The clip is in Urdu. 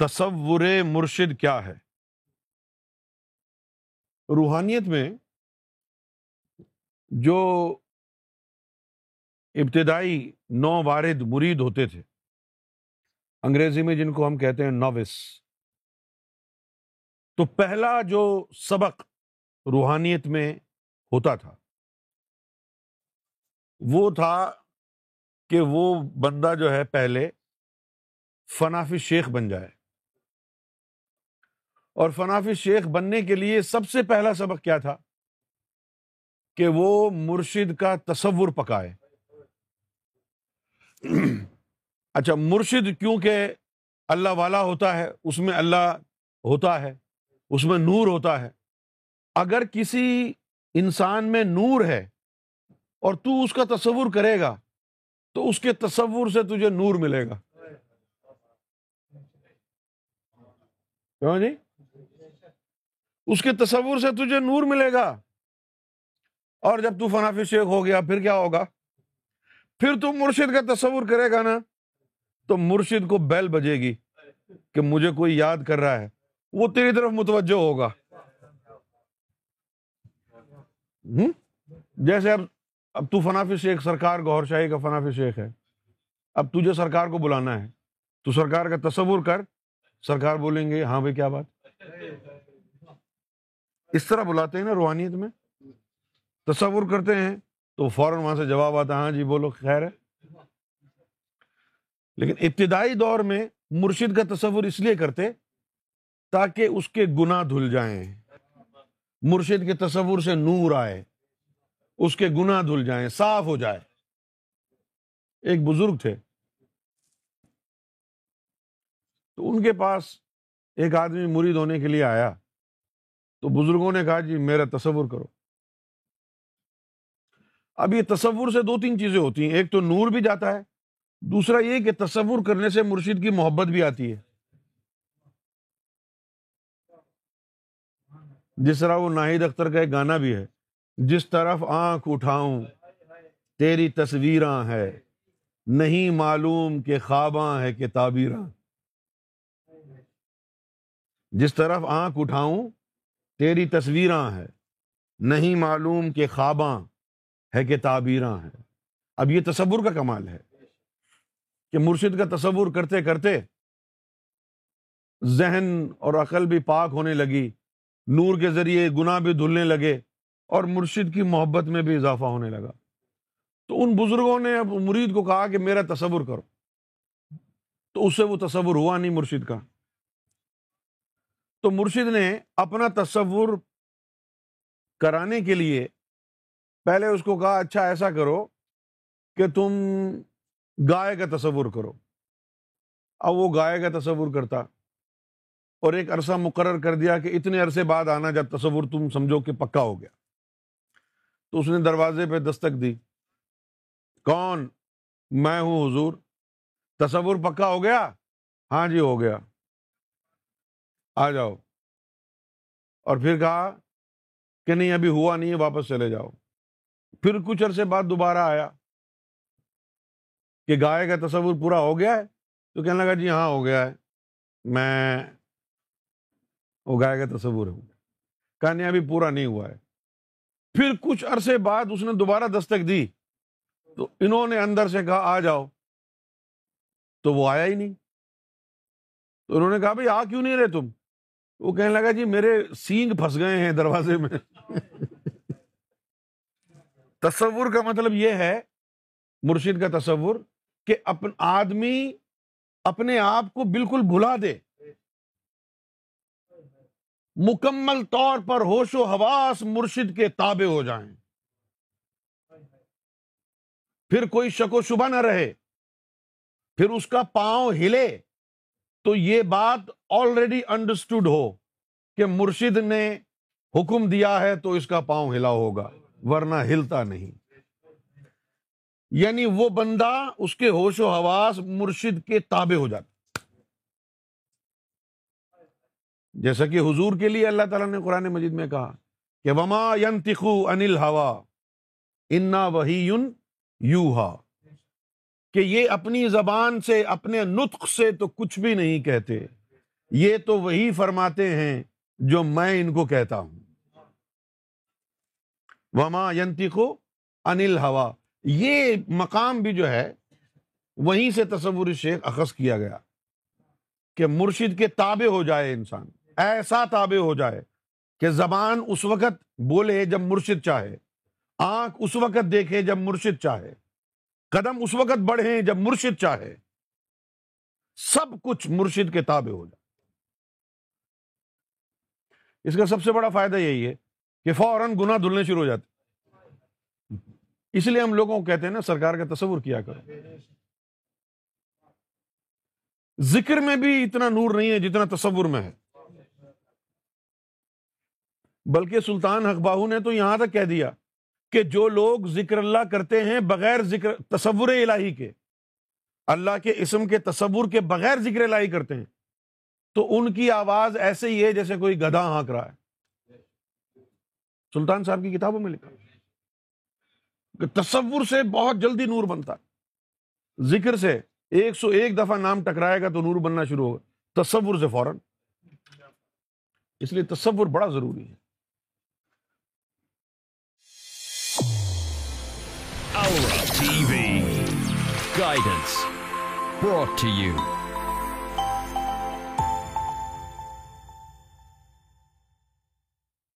تصور مرشد کیا ہے؟ روحانیت میں جو ابتدائی نو وارد مرید ہوتے تھے، انگریزی میں جن کو ہم کہتے ہیں نوس تو پہلا جو سبق روحانیت میں ہوتا تھا، وہ تھا کہ وہ بندہ جو ہے پہلے فنافی شیخ بن جائے۔ اور فنافی شیخ بننے کے لیے سب سے پہلا سبق کیا تھا؟ کہ وہ مرشد کا تصور پکائے۔ اچھا مرشد کیونکہ اللہ والا ہوتا ہے، اس میں اللہ ہوتا ہے، اس میں نور ہوتا ہے۔ اگر کسی انسان میں نور ہے اور تو اس کا تصور کرے گا، تو اس کے تصور سے تجھے نور ملے گا۔ کیوں جی اس کے تصور سے تجھے نور ملے گا۔ اور جب تو فنافی شیخ ہو گیا، پھر کیا ہوگا؟ پھر تو مرشد کا تصور کرے گا نا، تو مرشد کو بیل بجے گی کہ مجھے کوئی یاد کر رہا ہے۔ وہ تیری طرف متوجہ ہوگا۔ جیسے اب اب تو فنافی شیخ سرکار گور شاہی کا فنافی شیخ ہے۔ اب تجھے سرکار کو بلانا ہے۔ تو سرکار کا تصور کر۔ سرکار بولیں گے ہاں بھائی، کیا بات؟ اس طرح بلاتے ہیں نا روحانیت میں؟ تصور کرتے ہیں، تو فوراً وہاں سے جواب آتا ہاں جی بولو، خیر ہے۔ لیکن ابتدائی دور میں مرشد کا تصور اس لیے کرتے تاکہ اس کے گنا دھل جائیں۔ مرشد کے تصور سے نور آئے، اس کے گنا دھل جائیں، صاف ہو جائے۔ ایک بزرگ تھے۔ تو ان کے پاس ایک آدمی مرید ہونے کے لیے آیا۔ تو بزرگوں نے کہا جی میرا تصور کرو۔ اب یہ تصور سے دو تین چیزیں ہوتی ہیں، ایک تو نور بھی جاتا ہے، دوسرا یہ کہ تصور کرنے سے مرشد کی محبت بھی آتی ہے۔ جس طرح وہ ناہید اختر کا ایک گانا بھی ہے، جس طرف آنکھ اٹھاؤں، تیری تصویراں ہے نہیں معلوم کہ خواباں ہے کہ تعبیراں۔ جس طرف آنکھ اٹھاؤں تیری تصویراں ہے نہیں معلوم کہ خواباں ہے کہ تعبیراں ہے اب یہ تصور کا کمال ہے کہ مرشد کا تصور کرتے کرتے ذہن اور عقل بھی پاک ہونے لگی، نور کے ذریعے گناہ بھی دھلنے لگے اور مرشد کی محبت میں بھی اضافہ ہونے لگا۔ تو ان بزرگوں نے اب مرید کو کہا کہ میرا تصور کرو۔ تو اس سے وہ تصور ہوا نہیں مرشد کا۔ تو مرشد نے اپنا تصور کرانے کے لیے پہلے اس کو کہا اچھا ایسا کرو کہ تم گائے کا تصور کرو۔ اب وہ گائے کا تصور کرتا اور ایک عرصہ مقرر کر دیا کہ اتنے عرصے بعد آنا، جب تصور تم سمجھو کہ پکا ہو گیا۔ تو اس نے دروازے پہ دستک دی۔ کون؟ میں ہوں حضور۔ تصور پکا ہو گیا؟ ہاں جی ہو گیا۔ آ جاؤ۔ اور پھر کہا کہ نہیں، ابھی ہوا نہیں ہے، واپس چلے جاؤ۔ پھر کچھ عرصے بعد دوبارہ آیا کہ گائے کا تصور پورا ہو گیا ہے تو کہنے لگا جی ہاں ہو گیا ہے۔ میں وہ گائے کا تصور ہوں۔ کہا، نہیں، ابھی پورا نہیں ہوا ہے۔ پھر کچھ عرصے بعد اس نے دوبارہ دستک دی۔ تو انہوں نے اندر سے کہا، آ جاؤ۔ تو وہ آیا ہی نہیں۔ تو انہوں نے کہا، بھائی، آ کیوں نہیں رہے تم؟ وہ کہنے لگا جی میرے سینگ پھنس گئے ہیں دروازے میں۔ تصور کا مطلب یہ ہے، مرشد کا تصور کہ اپن آدمی اپنے آپ کو بالکل بھلا دے۔ مکمل طور پر ہوش و حواس مرشد کے تابع ہو جائیں۔ پھر کوئی شک و شبہ نہ رہے، پھر اس کا پاؤں ہلے تو یہ بات آلریڈی انڈرسٹوڈ ہو۔ کہ مرشد نے حکم دیا ہے تو اس کا پاؤں ہلا ہوگا، ورنہ ہلتا نہیں۔ یعنی وہ بندہ اس کے ہوش و حواس مرشد کے تابع ہو جاتا۔ جیسا کہ حضور کے لیے اللہ تعالیٰ نے قرآن مجید میں کہا کہ وما ینتخو انل ہوا انا وہی یو ہا کہ یہ اپنی زبان سے، اپنے نطق سے تو کچھ بھی نہیں کہتے۔ یہ تو وہی فرماتے ہیں جو میں ان کو کہتا ہوں۔ وما ینتی کو انل ہوا یہ مقام بھی جو ہے، وہیں سے تصور شیخ اخذ کیا گیا کہ مرشد کے تابع ہو جائے انسان۔ ایسا تابع ہو جائے کہ زبان اس وقت بولے جب مرشد چاہے، آنکھ اس وقت دیکھے جب مرشد چاہے، قدم اس وقت بڑھے جب مرشد چاہے۔ سب کچھ مرشد کے تابع ہو جائے۔ اس کا سب سے بڑا فائدہ یہی ہے کہ فوراً گنا دھلنے شروع ہو جاتے اس لیے ہم لوگوں کو کہتے ہیں نا، سرکار کا تصور کیا کرو۔ ذکر میں بھی اتنا نور نہیں ہے جتنا تصور میں ہے۔ بلکہ سلطان حقباہو نے تو یہاں تک کہہ دیا کہ جو لوگ ذکر اللہ کرتے ہیں بغیر ذکر، تصور الہی کے، اللہ کے اسم کے تصور کے بغیر ذکر الہی کرتے ہیں تو ان کی آواز ایسے ہی ہے جیسے کوئی گدھا ہانک رہا ہے۔ سلطان صاحب کی کتابوں میں لکھا کہ تصور سے بہت جلدی نور بنتا ذکر سے ایک سو ایک دفعہ نام ٹکرائے گا تو نور بننا شروع ہوگا۔ تصور سے فوراً۔ اس لیے تصور بڑا ضروری ہے۔ Aura